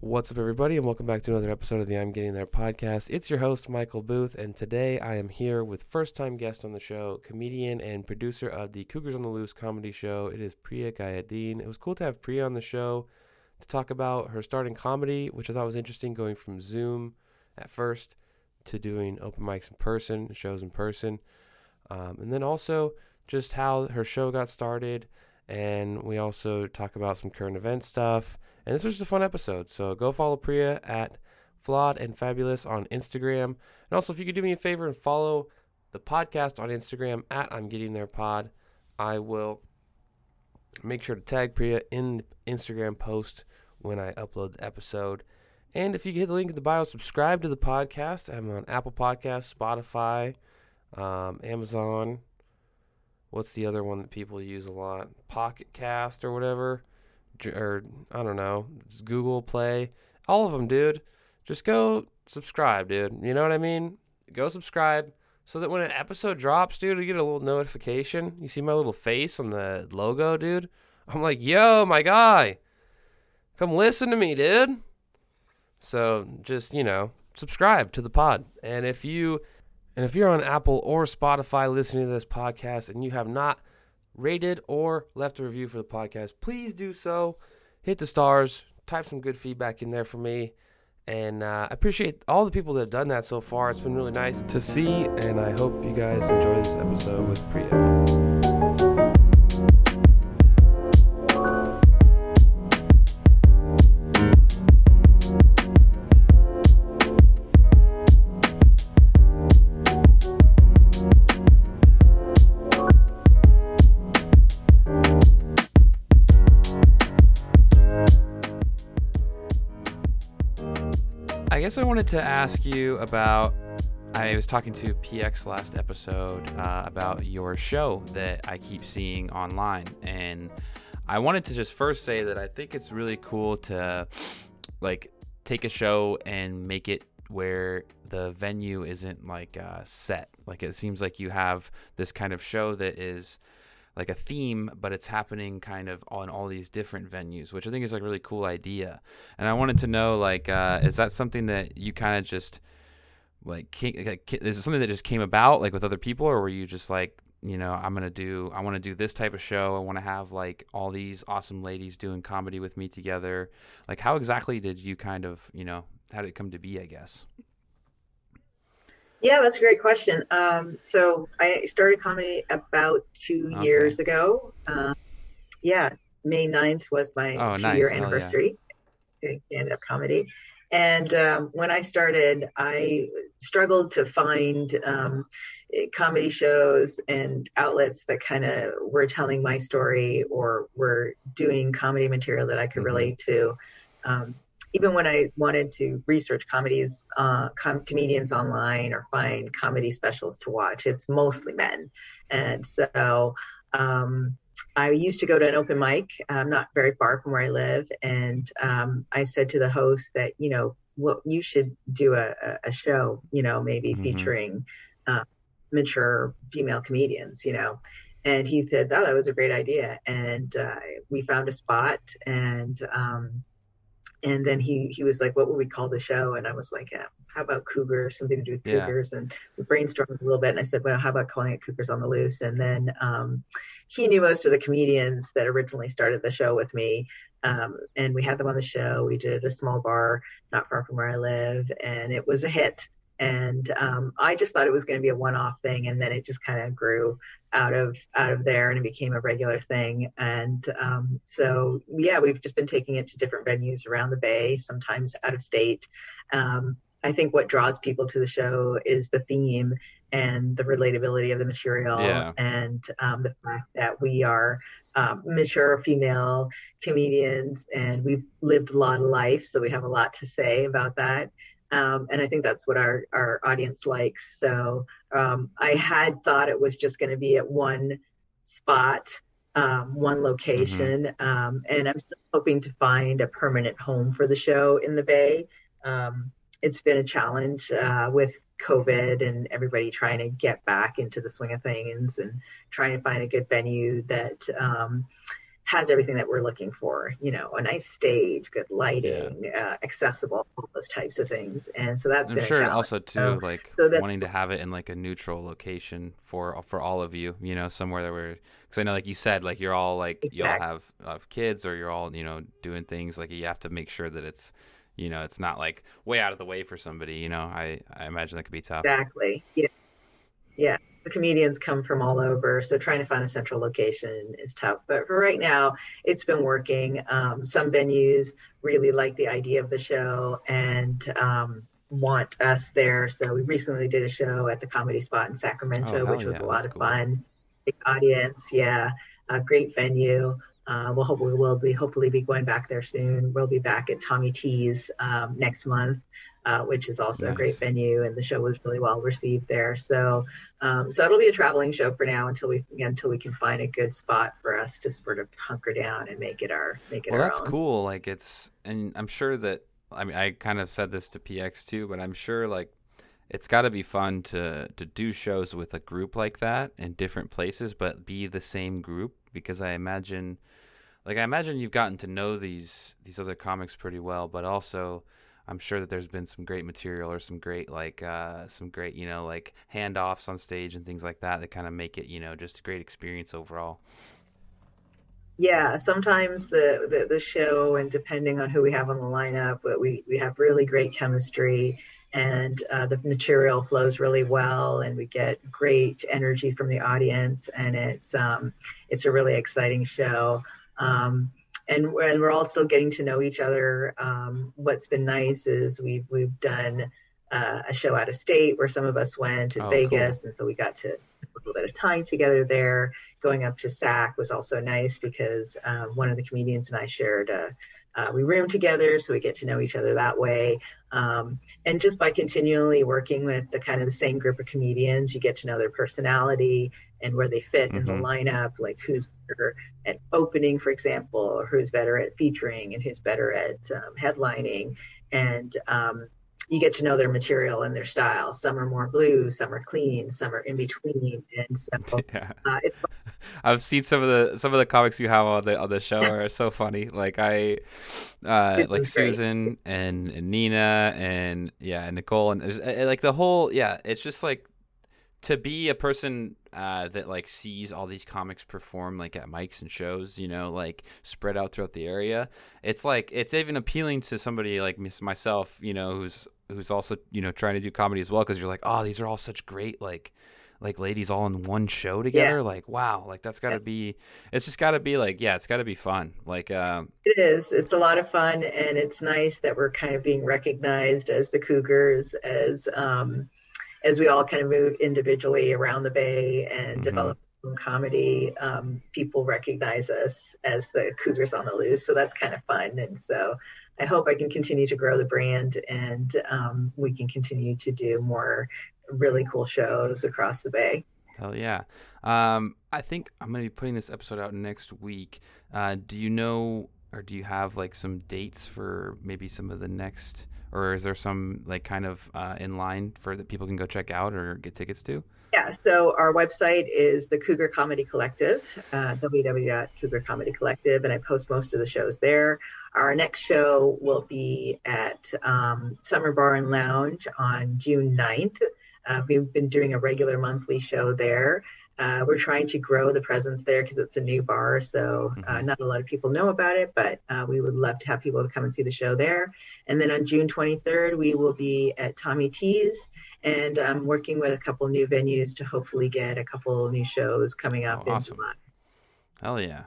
What's up, everybody, and welcome back to another episode of the I'm Getting There podcast. It's your host, Michael Booth, and today I am here with first time guest on the show, comedian and producer of the Cougars on the Loose comedy show. It is Priya Gayadeen. It was cool to have Priya on the show to talk about her starting comedy, which I thought was interesting, going from Zoom at first to doing open mics in person, shows in person, um, and then also just how her show got started. And we also talk about some current event stuff. And this was just a fun episode. So go follow Priya at Flawed and Fabulous on Instagram. And also, if you could do me a favor and follow the podcast on Instagram at I'm Getting There Pod, I will make sure to tag Priya in the Instagram post when I upload the episode. And if you hit the link in the bio, subscribe to the podcast. I'm on Apple Podcasts, Spotify, um, Amazon. What's the other one that people use a lot? Pocket Cast or whatever. Or I don't know. Just Google Play. All of them, dude. Just go subscribe, dude. You know what I mean? Go subscribe so that when an episode drops, dude, you get a little notification. You see my little face on the logo, dude? I'm like, yo, my guy. Come listen to me, dude. So just, you know, subscribe to the pod. And if you and if you're on Apple or Spotify listening to this podcast and you have not rated or left a review for the podcast, please do so. Hit the stars, type some good feedback in there for me. And uh, I appreciate all the people that have done that so far. It's been really nice to see, and I hope you guys enjoy this episode with Priya. I wanted to ask you about. I was talking to PX last episode uh, about your show that I keep seeing online, and I wanted to just first say that I think it's really cool to like take a show and make it where the venue isn't like uh, set. Like it seems like you have this kind of show that is like a theme, but it's happening kind of on all these different venues, which I think is like a really cool idea. And I wanted to know, like, uh, is that something that you kind of just like, came, like, is it something that just came about like with other people, or were you just like, you know, I'm gonna do, I want to do this type of show. I want to have like all these awesome ladies doing comedy with me together. Like, how exactly did you kind of, you know, how did it come to be? I guess. Yeah, that's a great question. Um, so I started comedy about two Okay. years ago. Uh, yeah, May 9th was my Oh, two nice. year Oh, yeah. anniversary in stand up comedy. And um, when I started, I struggled to find um, comedy shows and outlets that kind of were telling my story or were doing comedy material that I could Mhm. relate to. Um, even when I wanted to research comedies, uh, com- comedians online or find comedy specials to watch, it's mostly men. And so um, I used to go to an open mic, um, not very far from where I live. And um, I said to the host that, you know, what you should do a, a- show, you know, maybe Mhm. featuring uh, mature female comedians, you know. And he said, oh, that was a great idea. And uh, we found a spot and, um, and then he he was like, "What would we call the show?" And I was like, yeah, "How about Cougar? Something to do with Yeah. Cougars?" And we brainstormed a little bit, and I said, "Well, how about calling it Cougars on the Loose?" And then um, he knew most of the comedians that originally started the show with me, um, and we had them on the show. We did a small bar not far from where I live, and it was a hit. And um, I just thought it was going to be a one-off thing, and then it just kind of grew out of out of there, and it became a regular thing. And um, so, yeah, we've just been taking it to different venues around the Bay, sometimes out of state. Um, I think what draws people to the show is the theme and the relatability of the material, Yeah. and um, the fact that we are um, mature female comedians, and we've lived a lot of life, so we have a lot to say about that. Um, and I think that's what our, our audience likes. So um, I had thought it was just going to be at one spot, um, one location, um, and I'm still hoping to find a permanent home for the show in the Bay. Um, it's been a challenge uh, with COVID and everybody trying to get back into the swing of things and trying to find a good venue that um, has everything that we're looking for. You know, a nice stage, good lighting, yeah. uh, accessible, all those types of things. And so that's I'm sure also too so, like so wanting to have it in like a neutral location for for all of you. You know, somewhere that we're because I know like you said like you're all like exactly. you all have have kids or you're all you know doing things like you have to make sure that it's you know it's not like way out of the way for somebody. You know, I I imagine that could be tough. Exactly. Yeah. Yeah the comedians come from all over, so trying to find a central location is tough. But for right now, it's been working. Um, some venues really like the idea of the show and um, want us there. So we recently did a show at the Comedy Spot in Sacramento, oh, which was yeah, a lot of cool. fun. Big audience, yeah, a great venue. Uh, we'll hopefully we'll be hopefully be going back there soon. We'll be back at Tommy T's um, next month uh, which is also nice. a great venue, and the show was really well received there. So, um, so it'll be a traveling show for now until we until we can find a good spot for us to sort of hunker down and make it our make it. Well, our that's own. cool. Like it's, and I'm sure that I mean I kind of said this to PX too, but I'm sure like it's got to be fun to to do shows with a group like that in different places, but be the same group because I imagine, like I imagine you've gotten to know these these other comics pretty well, but also I'm sure that there's been some great material or some great like uh, some great you know like handoffs on stage and things like that that kind of make it you know just a great experience overall. Yeah, sometimes the, the, the show and depending on who we have on the lineup, we we have really great chemistry and uh, the material flows really well and we get great energy from the audience and it's um, it's a really exciting show. Um, and, and we're all still getting to know each other. Um, what's been nice is we've we've done uh, a show out of state where some of us went to oh, Vegas, cool. and so we got to a little bit of time together there. Going up to SAC was also nice because um, one of the comedians and I shared a. Uh, we room together, so we get to know each other that way. Um, and just by continually working with the kind of the same group of comedians, you get to know their personality and where they fit mm-hmm. in the mm-hmm. lineup, like who's better at opening, for example, or who's better at featuring and who's better at um, headlining. And um, you get to know their material and their style. Some are more blue, some are clean, some are in between, and so yeah. uh, it's. I've seen some of the some of the comics you have on the on the show are so funny. Like I, uh, like Susan and, and, Nina and yeah and Nicole and uh, like the whole yeah. It's just like to be a person uh, that like sees all these comics perform like at mics and shows, you know, like spread out throughout the area. It's like it's even appealing to somebody like myself, you know, who's who's also you know trying to do comedy as well because you're like, oh, these are all such great like like ladies all in one show together. Yeah. Like wow, like that's got to yeah. be. It's just got to be like yeah, it's got to be fun. Like um, it is. It's a lot of fun, and it's nice that we're kind of being recognized as the Cougars as. um as we all kind of move individually around the Bay and mm-hmm. develop comedy, um, people recognize us as the Cougars on the Loose. So that's kind of fun. And so I hope I can continue to grow the brand and um, we can continue to do more really cool shows across the Bay. Hell yeah. Um, I think I'm going to be putting this episode out next week. Uh, do you know or do you have like some dates for maybe some of the next or is there some like kind of uh, in line for that people can go check out or get tickets to yeah so our website is the cougar comedy collective uh, www.cougar comedy collective and i post most of the shows there our next show will be at um, Somar bar and lounge on june 9th uh, we've been doing a regular monthly show there uh, we're trying to grow the presence there because it's a new bar, so uh, mm-hmm. not a lot of people know about it. But uh, we would love to have people to come and see the show there. And then on June 23rd, we will be at Tommy T's, and I'm working with a couple new venues to hopefully get a couple new shows coming up oh, awesome. in July. Hell yeah!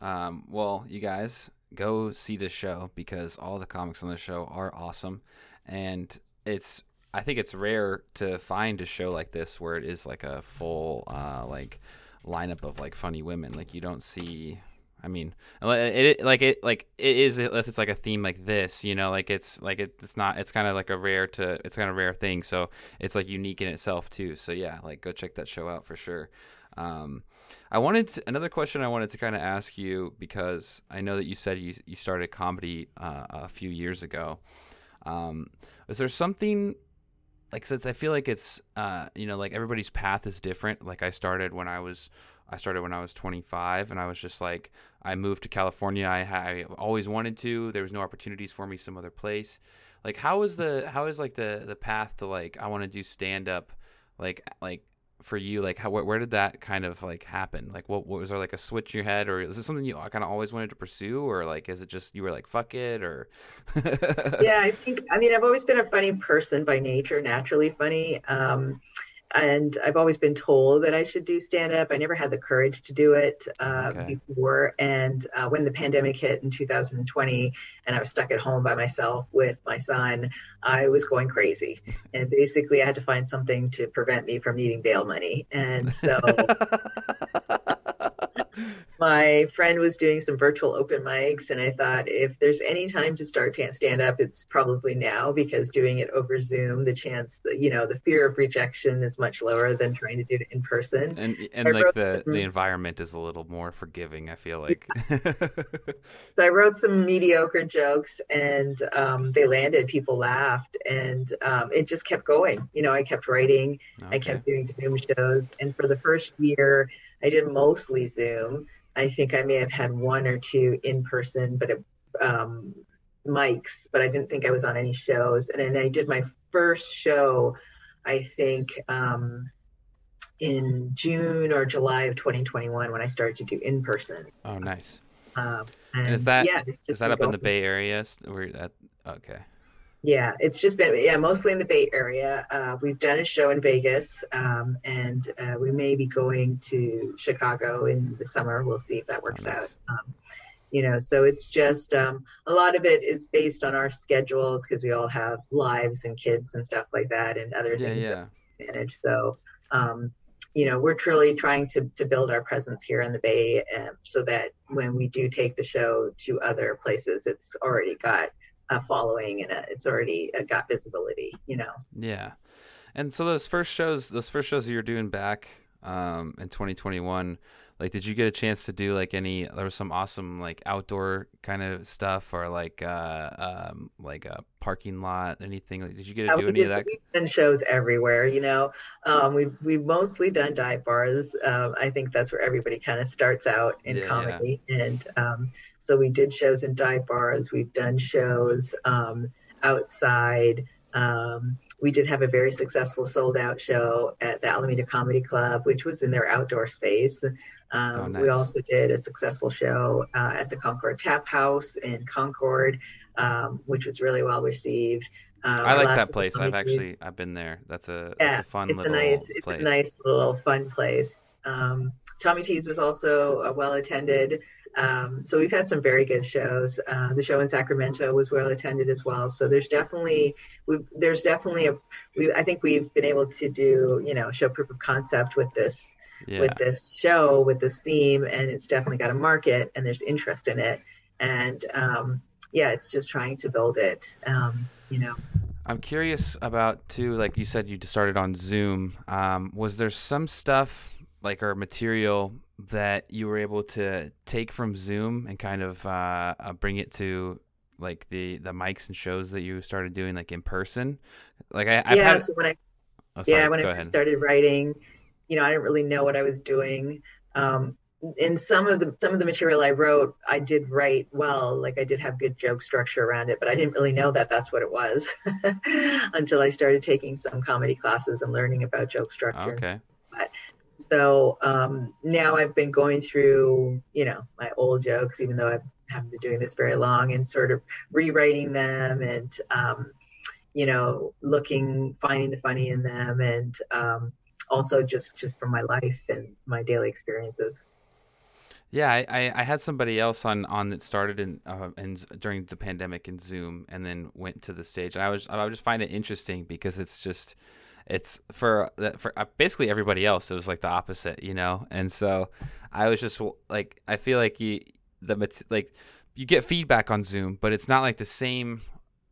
Um, well, you guys go see this show because all the comics on the show are awesome, and it's I think it's rare to find a show like this where it is like a full uh, like lineup of like funny women. Like you don't see. I mean, it, it like it like it is unless it's like a theme like this, you know, like it's like it, it's not. It's kind of like a rare to it's kind of rare thing. So it's like unique in itself too. So yeah, like go check that show out for sure. Um, I wanted to, another question I wanted to kind of ask you because I know that you said you you started comedy uh, a few years ago. Um, is there something like since I feel like it's uh you know like everybody's path is different. Like I started when I was I started when I was 25, and I was just like, I moved to California. I, I always wanted to. There was no opportunities for me some other place. Like, how is the how is like the the path to like I want to do stand up, like like for you? Like, how where, did that kind of like happen? Like, what, what was there like a switch in your head, or is it something you kind of always wanted to pursue, or like is it just you were like fuck it, or? yeah, I think I mean I've always been a funny person by nature, naturally funny. Um, and I've always been told that I should do stand up. I never had the courage to do it uh, okay. before. And uh, when the pandemic hit in 2020 and I was stuck at home by myself with my son, I was going crazy. And basically, I had to find something to prevent me from needing bail money. And so my friend was doing some virtual open mics, and I thought if there's any time to start stand up, it's probably now because doing it over Zoom, the chance, that, you know, the fear of rejection is much lower than trying to do it in person. And and I like the some, the environment is a little more forgiving. I feel like. so I wrote some mediocre jokes, and um, they landed. People laughed, and um, it just kept going. You know, I kept writing, okay. I kept doing Zoom shows, and for the first year. I did mostly Zoom. I think I may have had one or two in person, but it, um, mics, but I didn't think I was on any shows. And then I did my first show, I think, um, in June or July of 2021 when I started to do in person. Oh, nice. Um, and, and, is that yeah, is that up in the Bay Area? Where that okay? Yeah, it's just been yeah mostly in the Bay Area. Uh, we've done a show in Vegas, um, and uh, we may be going to Chicago in the summer. We'll see if that works oh, nice. out. Um, you know, so it's just um, a lot of it is based on our schedules because we all have lives and kids and stuff like that, and other yeah, things yeah. to manage. So um, you know, we're truly trying to, to build our presence here in the Bay um, so that when we do take the show to other places, it's already got a following and a, it's already uh, got visibility, you know. Yeah. And so those first shows, those first shows you're doing back um, in 2021, like did you get a chance to do like any there was some awesome like outdoor kind of stuff or like uh um like a parking lot anything like did you get to do any did, of that we've done shows everywhere you know um we've we've mostly done dive bars um i think that's where everybody kind of starts out in yeah, comedy yeah. and um so we did shows in dive bars. We've done shows um, outside. Um, we did have a very successful sold out show at the Alameda Comedy Club, which was in their outdoor space. Um, oh, nice. We also did a successful show uh, at the Concord Tap House in Concord, um, which was really well received. Uh, I like that place. I've actually I've been there. That's a yeah, that's a fun it's little a nice, place. It's a nice little fun place. Um, Tommy T's was also uh, well attended. Um, so we've had some very good shows. Uh, the show in Sacramento was well attended as well. So there's definitely there's definitely a we, I think we've been able to do you know show proof of concept with this yeah. with this show with this theme, and it's definitely got a market and there's interest in it. And um, yeah, it's just trying to build it. Um, you know. I'm curious about too, like you said, you started on Zoom. Um, was there some stuff like or material that you were able to take from Zoom and kind of uh, uh, bring it to like the the mics and shows that you started doing like in person? Like I, I've yeah, had... so when I oh, sorry, yeah when I started writing, you know, I didn't really know what I was doing. Um, in some of the some of the material I wrote, I did write well, like I did have good joke structure around it, but I didn't really know that that's what it was until I started taking some comedy classes and learning about joke structure. Okay. But so um, now I've been going through, you know, my old jokes, even though I haven't been doing this very long, and sort of rewriting them and, um, you know, looking, finding the funny in them, and um, also just just from my life and my daily experiences. Yeah, I, I, had somebody else on, on that started in, uh, in during the pandemic in Zoom and then went to the stage, and I was I would just find it interesting because it's just it's for for uh, basically everybody else it was like the opposite you know? And so i was just like i feel like you the like you get feedback on zoom but it's not like the same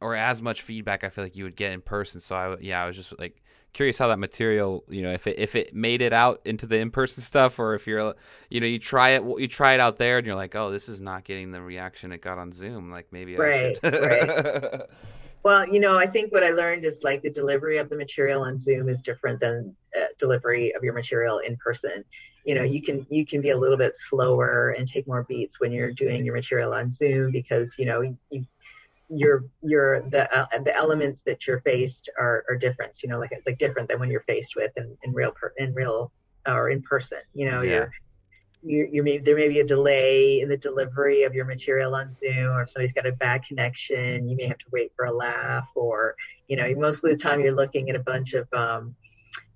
or as much feedback i feel like you would get in person. So i yeah i was just like curious how that material you know if it if it made it out into the in-person stuff or if you're you know you try it you try it out there and you're like oh this is not getting the reaction it got on zoom like maybe right, i should right Well, you know, I think what I learned is like the delivery of the material on Zoom is different than uh, delivery of your material in person. you know you can you can be a little bit slower and take more beats when you're doing your material on zoom because you know you you're you're the uh, the elements that you're faced are, are different you know like like different than when you're faced with in, in real per, in real or in person you know yeah. you're you, you may there may be a delay in the delivery of your material on Zoom, or somebody's got a bad connection. You may have to wait for a laugh, or you know, most of the time you're looking at a bunch of um,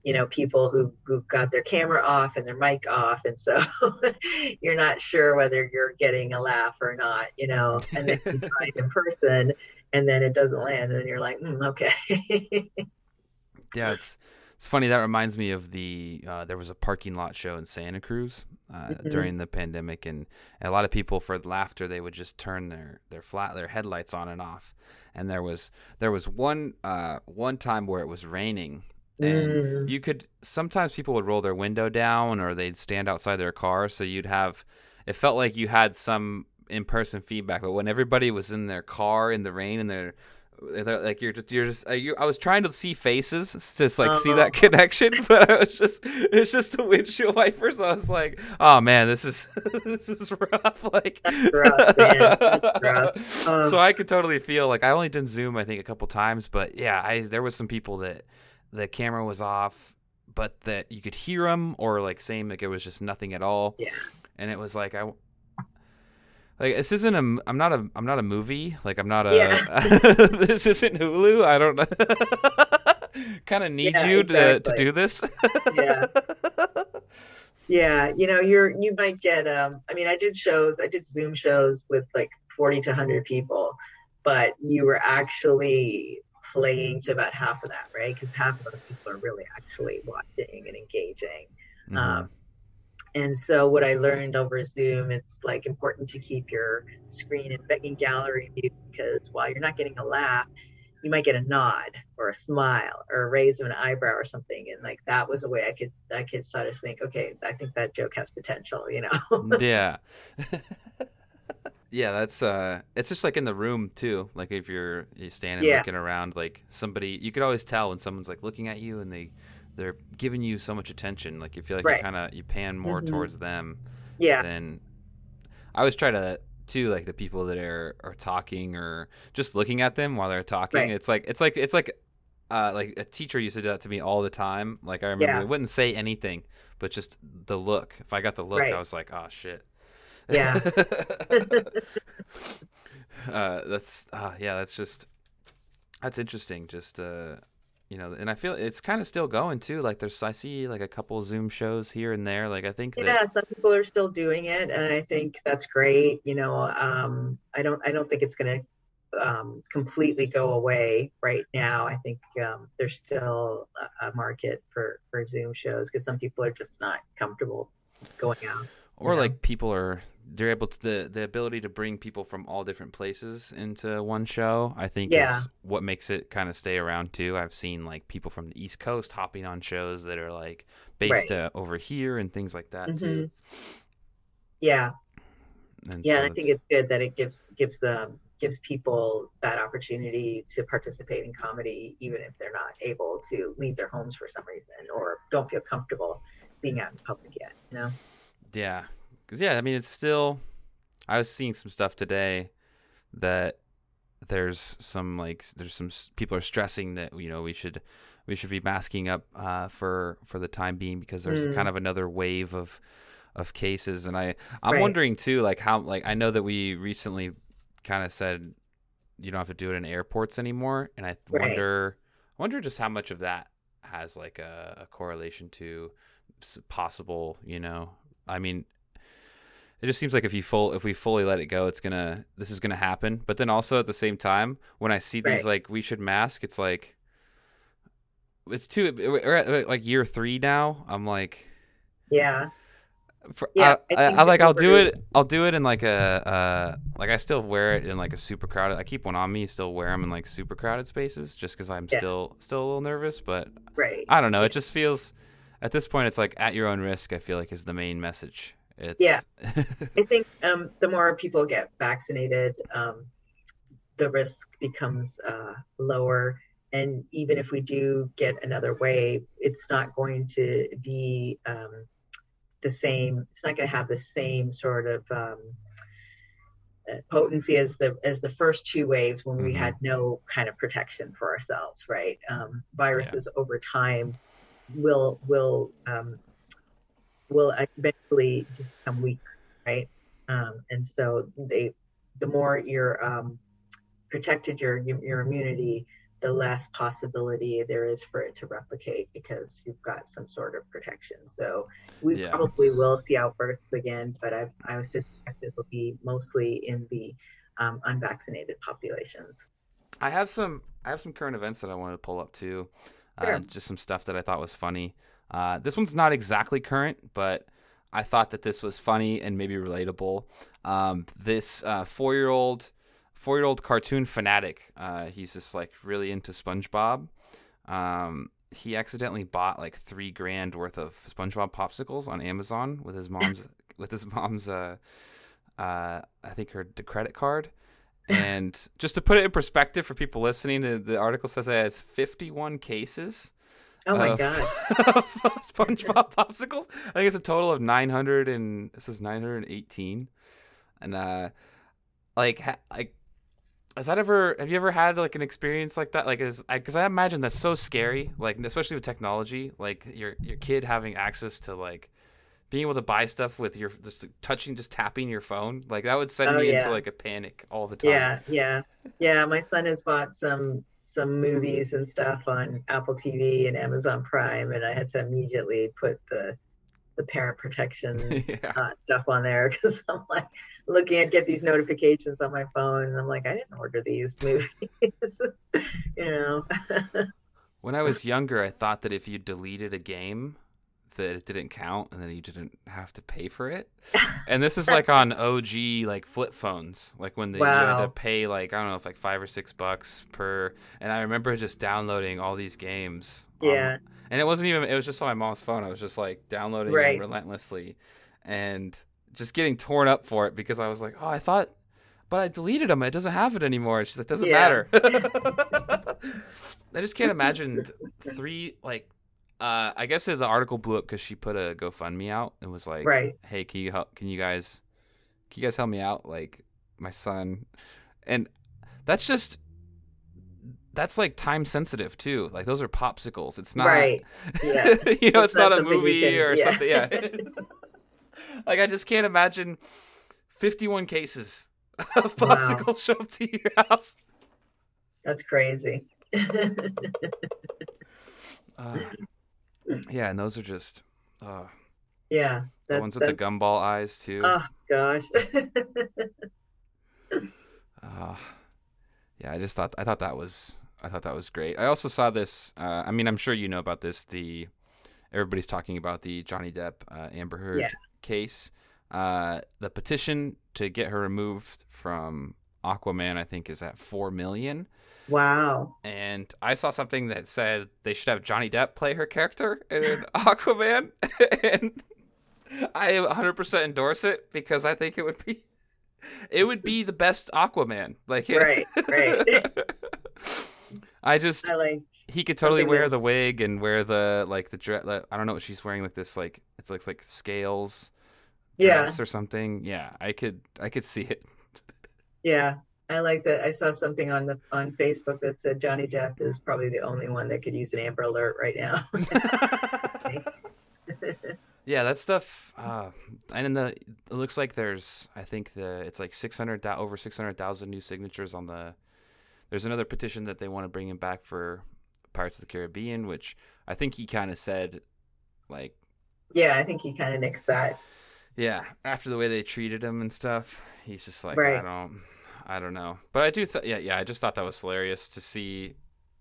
you know people who who've got their camera off and their mic off and so you're not sure whether you're getting a laugh or not you know and then you try it in person and then it doesn't land and you're like mm, okay yeah it's it's funny that reminds me of the uh, there was a parking lot show in santa cruz uh, mm-hmm. during the pandemic and, and, a lot of people for laughter they would just turn their their flat their headlights on and off and there was there was one uh, one time where it was raining and mm. you could sometimes people would roll their window down or they'd stand outside their car so you'd have it felt like you had some in-person feedback but when everybody was in their car in the rain and they're like you're just you're just uh, you, I was trying to see faces just like uh-huh. see that uh-huh. connection but I was just it's just the windshield wipers I was like oh man this is this is rough like rough, rough. Um, so I could totally feel like I only did zoom I think a couple times but yeah I there was some people that the camera was off, but that you could hear them or like saying like it was just nothing at all. Yeah. And it was like I like this isn't a I'm not a I'm not a movie. Like I'm not a yeah. this isn't Hulu. I don't kind of need yeah, you exactly. to to do this. yeah. Yeah, you know, you're you might get um I mean, I did shows, I did Zoom shows with like 40 to 100 people, but you were actually playing to about half of that, right? Because half of those people are really actually watching and engaging. Mm-hmm. Um, and so what I learned over Zoom, it's like important to keep your screen in, in gallery view because while you're not getting a laugh, you might get a nod or a smile or a raise of an eyebrow or something. And like that was a way I could I could sort of think, okay, I think that joke has potential, you know? yeah. Yeah, that's uh it's just like in the room too. Like if you're you standing yeah. looking around like somebody you could always tell when someone's like looking at you and they they're giving you so much attention. Like you feel like right. you kind of you pan more mm-hmm. towards them. Yeah. Then I always try to too like the people that are are talking or just looking at them while they're talking. Right. It's like it's like it's like uh, like a teacher used to do that to me all the time. Like I remember, yeah. I wouldn't say anything, but just the look. If I got the look, right. I was like, "Oh shit." Yeah. uh, that's uh, yeah. That's just that's interesting. Just uh, you know, and I feel it's kind of still going too. Like there's I see like a couple Zoom shows here and there. Like I think yeah, that... some people are still doing it, and I think that's great. You know, um, I don't I don't think it's gonna um, completely go away right now. I think um, there's still a, a market for for Zoom shows because some people are just not comfortable going out or yeah. like people are they're able to the the ability to bring people from all different places into one show i think yeah. is what makes it kind of stay around too i've seen like people from the east coast hopping on shows that are like based right. uh, over here and things like that mm-hmm. too yeah and yeah so i think it's good that it gives gives them gives people that opportunity to participate in comedy even if they're not able to leave their homes for some reason or don't feel comfortable being out in public yet you know yeah, because yeah, I mean, it's still. I was seeing some stuff today that there's some like there's some people are stressing that you know we should we should be masking up uh, for for the time being because there's mm. kind of another wave of of cases and I I'm right. wondering too like how like I know that we recently kind of said you don't have to do it in airports anymore and I right. wonder I wonder just how much of that has like a, a correlation to possible you know I mean, it just seems like if you full if we fully let it go, it's gonna this is gonna happen. But then also at the same time, when I see these right. like we should mask, it's like it's too we're at like year three now. I'm like, yeah. For, yeah, I, I, I like I'll do it. I'll do it in like a uh, like I still wear it in like a super crowded. I keep one on me. Still wear them in like super crowded spaces, just because I'm yeah. still still a little nervous. But right, I don't know. It just feels at this point, it's like at your own risk. I feel like is the main message. It's... Yeah, I think um, the more people get vaccinated, um, the risk becomes uh, lower. And even if we do get another wave, it's not going to be um, the same. It's not going to have the same sort of um, uh, potency as the as the first two waves when we Mhm. had no kind of protection for ourselves. Right? Um, viruses over time will will um, will eventually just become weaker. Right? Um, and so they the more you're um, protected your your immunity the less possibility there is for it to replicate because you've got some sort of protection. So we Yeah. probably will see outbursts again, but I, I suspect it will be mostly in the um, unvaccinated populations. I have some I have some current events that I wanted to pull up too. Uh, just some stuff that I thought was funny. Uh, this one's not exactly current, but I thought that this was funny and maybe relatable. Um, this uh, four year old four year old cartoon fanatic. Uh, he's just like really into SpongeBob. Um, he accidentally bought like three grand worth of SpongeBob popsicles on Amazon with his mom's with his mom's uh, uh, I think her credit card. And just to put it in perspective for people listening, the, the article says that it's 51 cases Oh my of- god! SpongeBob popsicles. I think it's a total of 900 and this is 918. And uh like ha- like has that ever have you ever had like an experience like that like is because I, imagine that's so scary like especially with technology like your your kid having access to like being able to buy stuff with your just touching just tapping your phone like that would send Oh, me into like a panic all the time Yeah, yeah, yeah. My son has bought some some movies and stuff on Apple TV and Amazon Prime, and I had to immediately put the the parent protection yeah uh, stuff on there because I'm like looking at get these notifications on my phone, and I'm like, I didn't order these movies, you know. When I was younger, I thought that if you deleted a game, that it didn't count, and then you didn't have to pay for it. And this is like on OG like flip phones, like when they you had to pay like I don't know, if like five or six bucks per. And I remember just downloading all these games. Yeah. and it wasn't even. It was just on my mom's phone. I was just like downloading Right. relentlessly, and just getting torn up for it because I was like, oh, I thought. But I deleted them. It doesn't have it anymore. She's like, doesn't Yeah. matter. I just can't imagine three like. Uh, I guess the article blew up because she put a GoFundMe out and was like, Right. "Hey, can you help? Can you guys, can you guys help me out? Like, my son, and that's just that's like time sensitive too. Like those are popsicles. It's not Right. Yeah. you know, it's, It's not not, a movie can- or yeah. something. Yeah. like I just can't imagine fifty-one cases of Wow. show up to your house. That's crazy. Uh, yeah, and those are just uh, yeah. the ones with the gumball eyes too. Oh gosh. Uh, yeah, I just thought I thought that was I thought that was great. I also saw this. Uh, I mean, I'm sure you know about this. The everybody's talking about the Johnny Depp uh, Amber Heard Yeah. case. Uh, the petition to get her removed from Aquaman, I think, is at four million. wow. And I saw something that said they should have Johnny Depp play her character in Aquaman, and I 100% endorse it because I think it would be it would be the best Aquaman. Like Right. Right. I just he could totally wear the wig and wear the like the dress. I don't know what she's wearing like this like it's like like scales Yeah. dress or something. Yeah, I could I could see it. Yeah. I like that. I saw something on the on Facebook that said Johnny Depp is probably the only one that could use an Amber Alert right now. yeah, that stuff. Uh, and in the it looks like there's I think the it's like six hundred over six hundred thousand new signatures on the. There's another petition that they want to bring him back for Pirates of the Caribbean, which I think he kind of said, like, yeah, I think he kind of nixed that. yeah, after the way they treated him and stuff, he's just like, Right. I don't, I don't know. But I do, th- yeah, yeah, I just thought that was hilarious to see,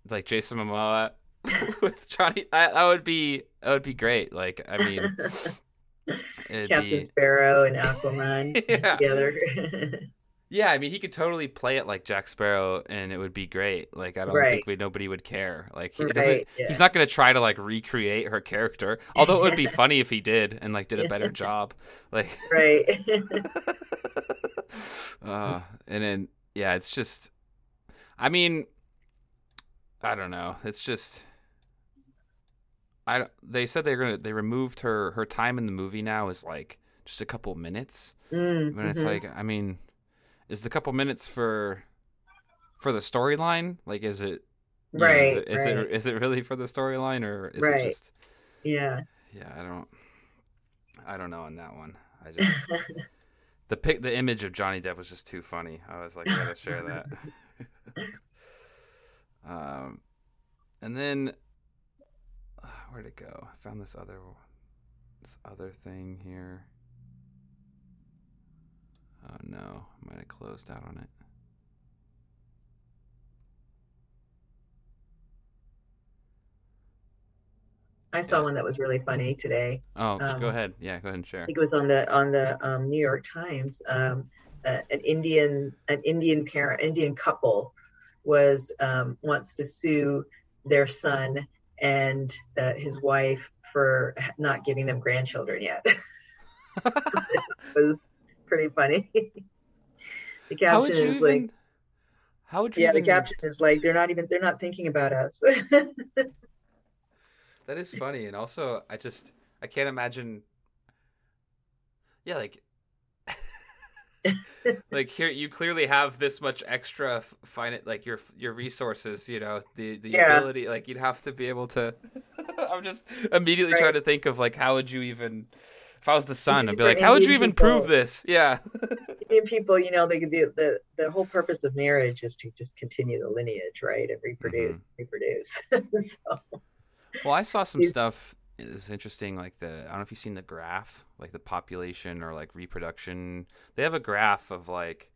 like Jason Momoa with Johnny. I, that would be, that would be great. Like, I mean, Captain be, Sparrow and Aquaman Yeah. together. Yeah. I mean, he could totally play it like Jack Sparrow, and it would be great. Like, I don't Right. think we nobody would care. Like, he Right, doesn't. yeah. He's not gonna try to like recreate her character. Although it would be funny if he did and like did a better job. Like. right. uh, and then yeah, it's just. I mean, I don't know. It's just. I they said they're gonna they removed her her time in the movie now is like just a couple minutes. Mm, And it's mhm. like I mean, is the couple minutes for for the storyline? Like, is it you know, right, is, it, is right. it is it really for the storyline or is Right. it just yeah. yeah? I don't I don't know on that one. I just the pic the image of Johnny Depp was just too funny. I was like, I gotta share that. um, and then uh, where'd it go? I found this other this other thing here. Oh no, I might have closed out on it. I saw one that was really funny today. Oh, just go Um, ahead. Yeah, go ahead and share. I think it was on the on the um, New York Times. Um, uh, an Indian an Indian parent Indian couple was um, wants to sue their son and uh, his wife for not giving them grandchildren yet. it was pretty funny. the How would caption you is even? like, how would you yeah, the caption is like they're not even they're not thinking about us. That is funny, and also I just I can't imagine. Yeah, like, like here you clearly have this much extra f- finite, like your your resources. You know, the the Yeah. ability, like you'd have to be able to. I'm just immediately Right. trying to think of like how would you even. If I was the son, I'd be like, how would you even prove this? Yeah. Indian people, you know, they the, the the whole purpose of marriage is to just continue the lineage, right, and reproduce, reproduce. so, Well, I saw some stuff. It was interesting, like the I don't know if you've seen the graph, like the population or like reproduction. They have a graph of like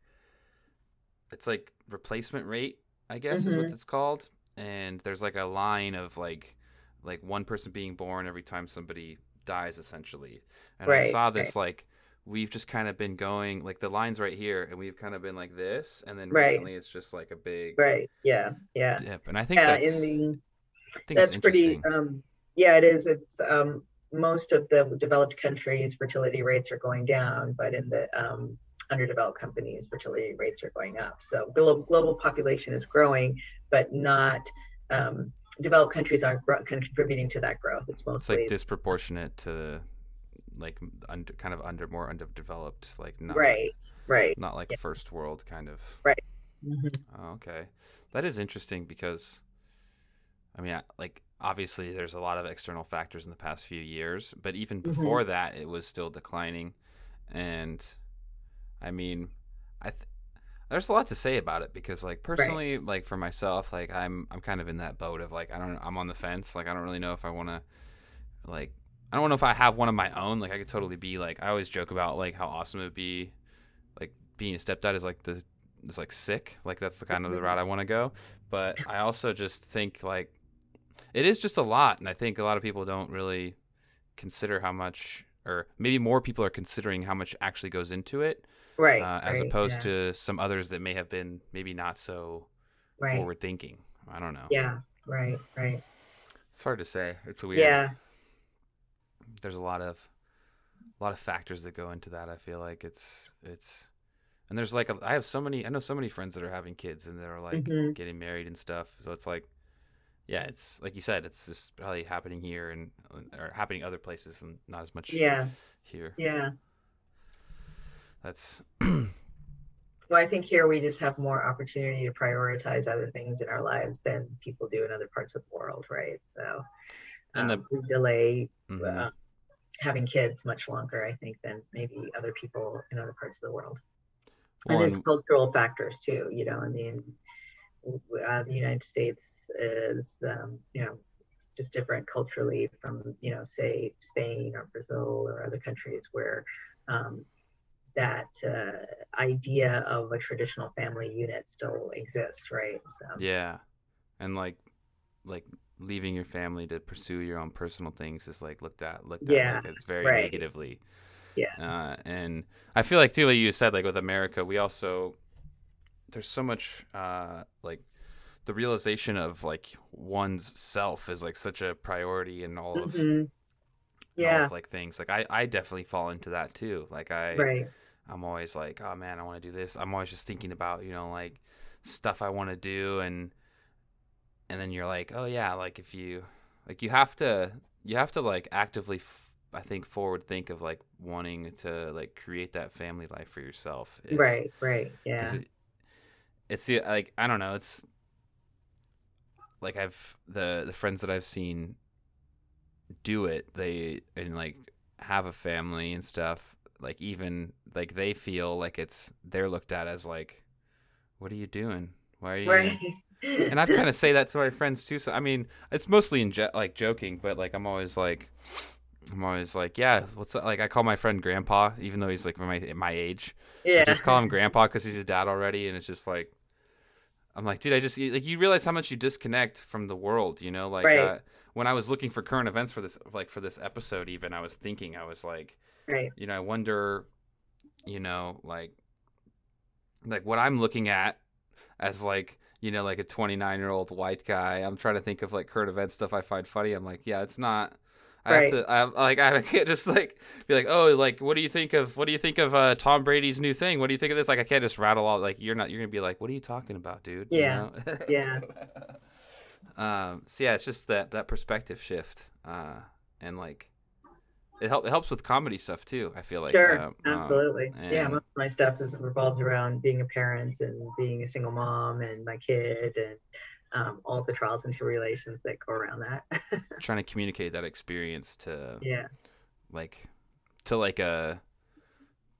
it's like replacement rate, I guess is what Mhm. it's called. And there's like a line of like like one person being born every time somebody dies, essentially. And I saw this like we've just kind of been going like the lines right here, and we've kind of been like this, and then Right. recently it's just like a big right, yeah, yeah, dip. And I think yeah. that's In the I think that's pretty. Um, yeah, it is. It's um, most of the developed countries fertility rates are going down, but in the um, underdeveloped companies fertility rates are going up. So global, global population is growing, but not um, developed countries aren't contributing to that growth. It's mostly it's like disproportionate to like under kind of under more underdeveloped like not right, right. not like Yeah. first world kind of Mhm. oh, okay that is interesting because i mean I- like obviously there's a lot of external factors in the past few years but even Mm-hmm. before that it was still declining and i mean i th- there's a lot to say about it because like personally like for myself like i'm i'm kind of in that boat of like i don't i'm on the fence. Like i don't really know if i want to like i don't know if i have one of my own. Like i could totally be like i always joke about like how awesome it would be like being a stepdad is like the is like sick. Like that's the kind of the mm-hmm. route i want to go. But i also just think like it is just a lot. And i think a lot of people don't really consider how much or maybe more people are considering how much actually goes into it Right. uh, as right, opposed yeah, to some others that may have been maybe not so right. forward thinking i don't know Yeah. Right. Right. it's hard to say it's weird Yeah. there's a lot of a lot of factors that go into that i feel like it's it's and there's like a, i have so many i know so many friends that are having kids and they're like Mhm. getting married and stuff so it's like yeah it's like you said it's just probably happening here and or happening other places and not as much Yeah. here Yeah. that's Well, I think here we just have more opportunity to prioritize other things in our lives than people do in other parts of the world, right? So And the- um, we delay mhm. uh, having kids much longer, I think, than maybe other people in other parts of the world. Well, and there's and- cultural factors too, you know. I mean, uh, the United States is, um, you know, just different culturally from, you know, say Spain or Brazil or other countries where um, that uh, idea of a traditional family unit still exists, right? So, yeah and like like leaving your family to pursue your own personal things is like looked at looked at Yeah, like it's very right. negatively Yeah. uh, and i feel like too like you said like with america we also there's so much uh like the realization of like one's self is like such a priority in all of, Mhm. in all yeah, of like things like i i definitely fall into that too like i right. I'm always like, oh man, I want to do this. I'm always just thinking about, you know, like stuff I want to do and and then you're like, oh yeah, like if you like you have to you have to like actively f- I think forward think of like wanting to like create that family life for yourself. If, right, right. Yeah. It, it's the like I don't know, it's like I've the the friends that I've seen do it, they and like have a family and stuff, like even like they feel like it's they're looked at as like what are you doing? Why are you right. and I've kind of say that to my friends too. So I mean, it's mostly in je- like joking, but like I'm always like I'm always like, yeah, what's up? like I call my friend Grandpa, even though he's like my my age. Yeah. I just call him Grandpa because he's a dad already, and it's just like, I'm like, dude, I just like you realize how much you disconnect from the world, you know? Like right. uh, when I was looking for current events for this, like for this episode, even I was thinking, I was like, right. you know, I wonder, you know, like, like what I'm looking at as like you know like a 29 year old white guy i'm trying to think of like current event stuff i find funny i'm like yeah it's not I right. have to. I like. I can't just like be like, oh, like, what do you think of? What do you think of uh, Tom Brady's new thing? What do you think of this? Like, I can't just rattle all. Like, you're not. You're gonna be like, what are you talking about, dude? Yeah. You know? yeah. um. So yeah, it's just that that perspective shift. Uh, and like, it help it helps with comedy stuff too. I feel like. Sure. Um, absolutely. Um, yeah. Most of my stuff is revolved around being a parent and being a single mom and my kid and um, all the trials and tribulations that go around that. Trying to communicate that experience to yeah, like to like a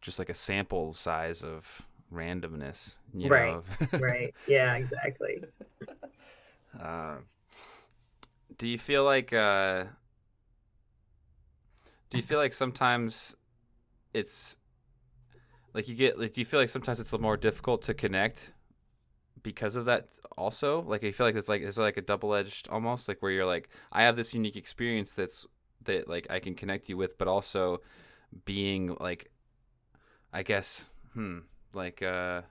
just like a sample size of randomness, you right? Know? right. Yeah. Exactly. Uh, do you feel like uh, do you feel like sometimes it's like you get like do you feel like sometimes it's more difficult to connect because of that also like i feel like it's like it's like a double-edged almost like where you're like i have this unique experience that's that like i can connect you with but also being like i guess hmm like uh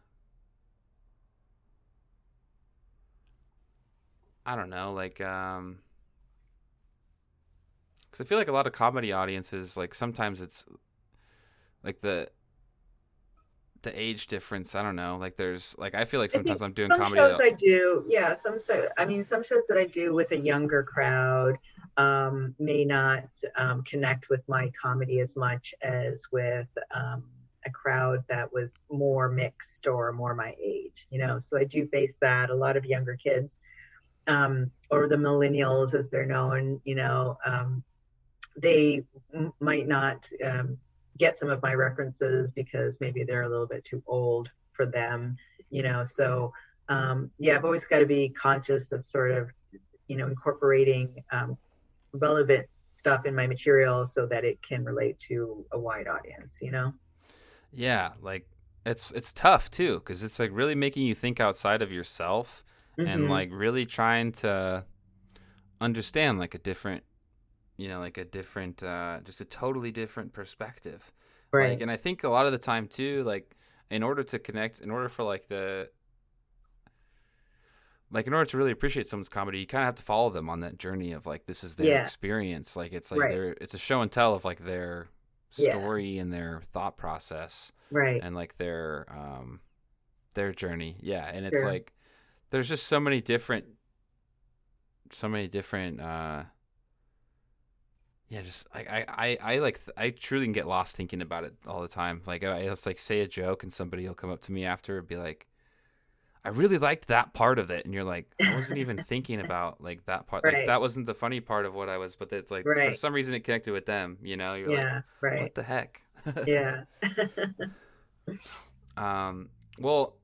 i don't know like um because i feel like a lot of comedy audiences like sometimes it's like the the age difference. I don't know. Like there's like I feel like sometimes I'm doing some comedy. Shows I do, yeah. Some so I mean some shows that I do with a younger crowd um, may not um, connect with my comedy as much as with um, a crowd that was more mixed or more my age. You know, so I do face that. A lot of younger kids, um, or the millennials as they're known. You know, um, they m- might not um, get some of my references because maybe they're a little bit too old for them, you know. So um, yeah, I've always got to be conscious of sort of, you know, incorporating um, relevant stuff in my material so that it can relate to a wide audience, you know. Yeah, like it's it's tough too because it's like really making you think outside of yourself mm-hmm. and like really trying to understand like a different you know, like a different, uh, just a totally different perspective. Right. Like, and I think a lot of the time too, like, in order to connect, in order for like the, like in order to really appreciate someone's comedy, you kind of have to follow them on that journey of like this is their yeah. experience. Like it's like right. their it's a show and tell of like their story yeah. and their thought process, right? And like their um their journey, yeah. And it's sure. like there's just so many different, so many different uh yeah, just like I, I, I like I truly can get lost thinking about it all the time. Like I just like say a joke and somebody will come up to me after and be like, "I really liked that part of it," and you're like, "I wasn't even thinking about like that part. Right. Like that wasn't the funny part of what I was, but it's like right. for some reason it connected with them. You know? You're yeah, like, right. What the heck? yeah. um. Well,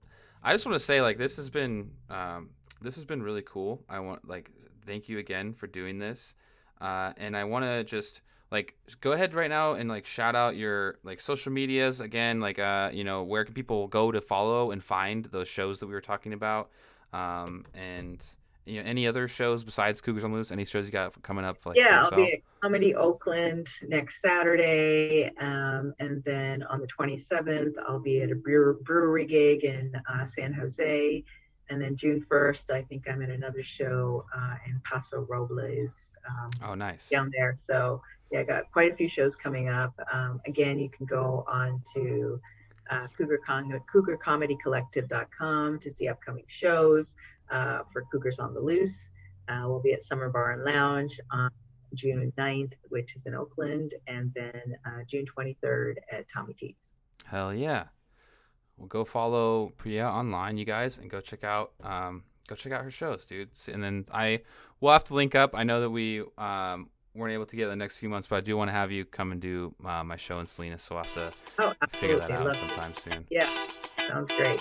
I just want to say like this has been um this has been really cool. I want like thank you again for doing this. Uh, and I want to just like go ahead right now and like shout out your like social medias again. Like uh, you know, where can people go to follow and find those shows that we were talking about? Um, and you know, any other shows besides Cougars on Loose? Any shows you got coming up? Like, yeah, I'll be at Comedy Oakland next Saturday, um, and then on the 27th, I'll be at a brewery gig in uh, San Jose, and then June 1st, I think I'm at another show uh, in Paso Robles um, oh, nice. Down there. So yeah, I got quite a few shows coming up. Um, again, you can go on to uh, Cougar Con- CougarComedyCollective.com to see upcoming shows uh, for Cougars on the Loose. Uh, we'll be at Somar Bar and Lounge on June 9th, which is in Oakland, and then uh, June 23rd at Tommy T's. Hell yeah. Well, go follow Priya online, you guys, and go check out um, go check out her shows, dude. And then I will have to link up. I know that we um, weren't able to get the next few months, but I do want to have you come and do uh, my show in Salinas, so I'll have to oh, figure that out sometime soon. Yeah, sounds great.